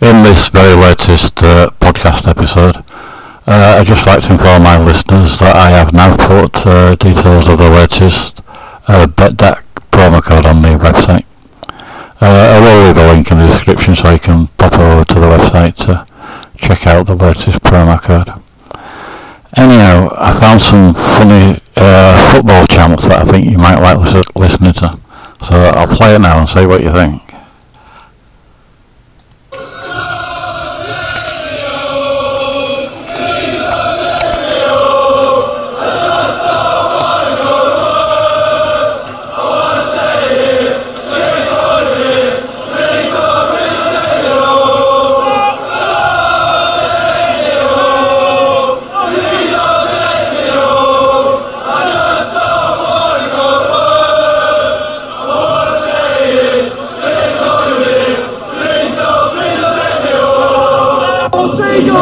In this very latest uh, podcast episode, uh, I'd just like to inform my listeners that I have now put uh, details of the latest uh, Betdaq promo code on the website. Uh, I will leave a link in the description so you can pop over to the website to check out the latest promo code. Anyhow, I found some funny uh, football chants that I think you might like listening to. So I'll play it now and see what you think.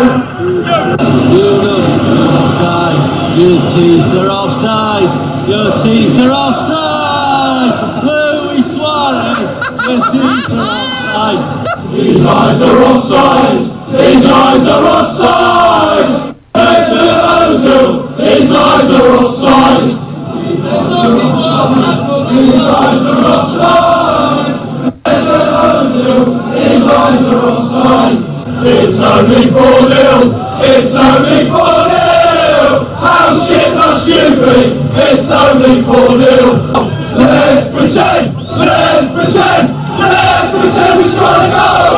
than fans! offside. Your teeth are offside. Your teeth are offside. Luis Suarez. Your teeth are offside. His eyes are offside! His eyes are offside! Hector Ozil! His eyes are offside! His eyes are offside! Hector Ozil! His eyes are offside! It's only 4 0! It's only 4 0! How shit must you be? It's only 4 0! Let's pretend! Let's pretend! Let's pretend we scored a goal!